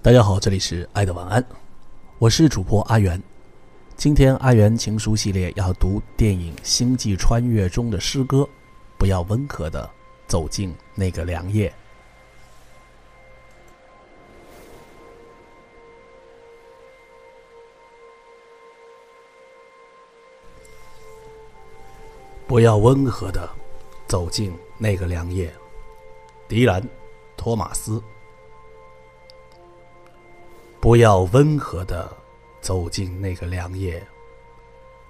大家好，这里是爱的晚安，我是主播阿元。今天阿元情书系列要读电影《星际穿越》中的诗歌，不要温和的走进那个凉夜。不要温和的走进那个凉夜，迪兰·托马斯。不要温和的走进那个凉夜，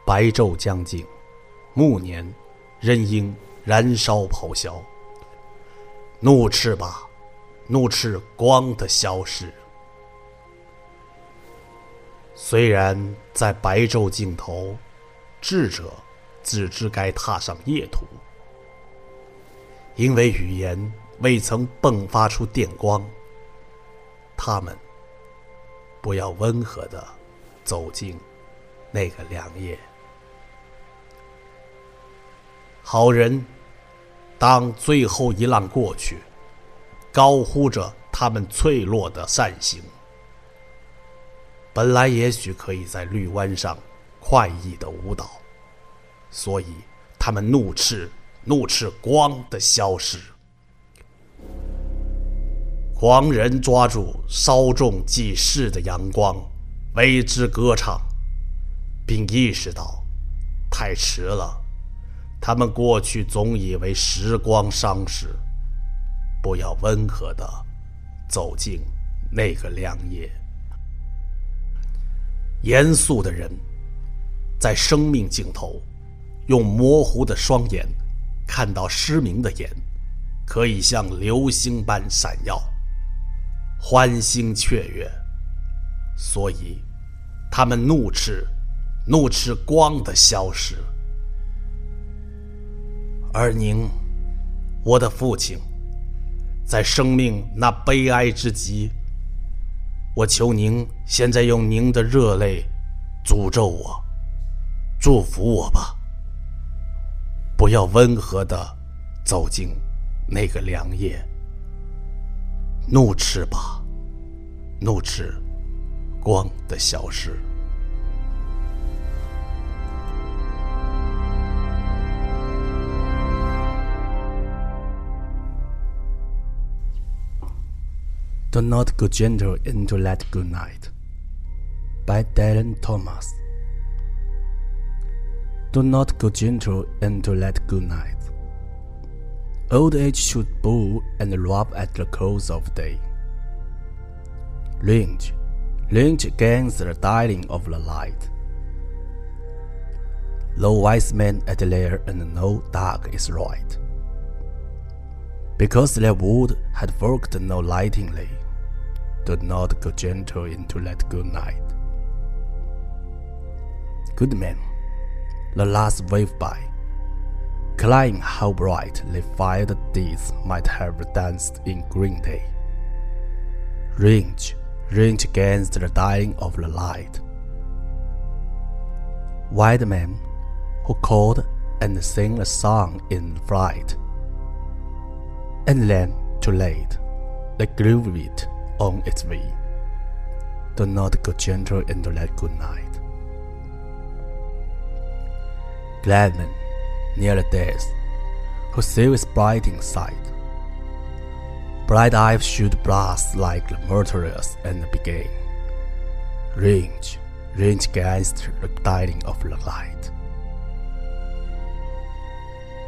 白昼将近，暮年仍应燃烧咆哮。怒斥吧，怒斥光的消失。虽然在白昼尽头，智者。自知该踏上夜途，因为语言未曾迸发出电光。他们不要温和的走进那个凉夜。好人，当最后一浪过去，高呼着他们脆弱的善行。本来也许可以在绿湾上快意的舞蹈。所以，他们怒斥、怒斥光的消失。狂人抓住稍纵即逝的阳光，为之歌唱，并意识到太迟了。他们过去总以为时光伤逝，不要温和的走进那个亮夜。严肃的人，在生命尽头。用模糊的双眼看到失明的眼，可以像流星般闪耀，欢欣雀跃。所以，他们怒斥，怒斥光的消失。而您，我的父亲，在生命那悲哀之极，我求您现在用您的热泪诅咒我，祝福我吧。不要温和的走进那个凉夜，怒斥吧，怒斥光的消失。Do not go gentle into that good night. By Dylan Thomas. Do not go gentle into that good night. Old age should bow and rub at the close of day. Lynch, lynch against the dying of the light. No wise man at lair and no dark is right. Because their wood had worked no lightingly, do not go gentle into that good night. Good men the last wave by, crying how bright the fired deeds might have danced in green day. Range, range against the dying of the light. White man who called and sang a song in flight, and then too late, they groove it on its way. Do not go gentle into that good night. Gladman, near death, who sees bright sight. Bright eyes should blast like the martyrs and begin. Range, range against the dying of the light.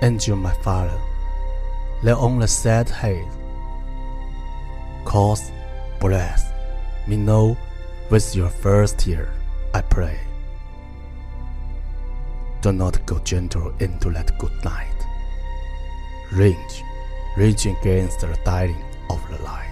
Angel, my father, lay on the sad head. Cause, bless me now with your first tear, I pray do not go gentle into that good night. Rage, raging against the dying of the light.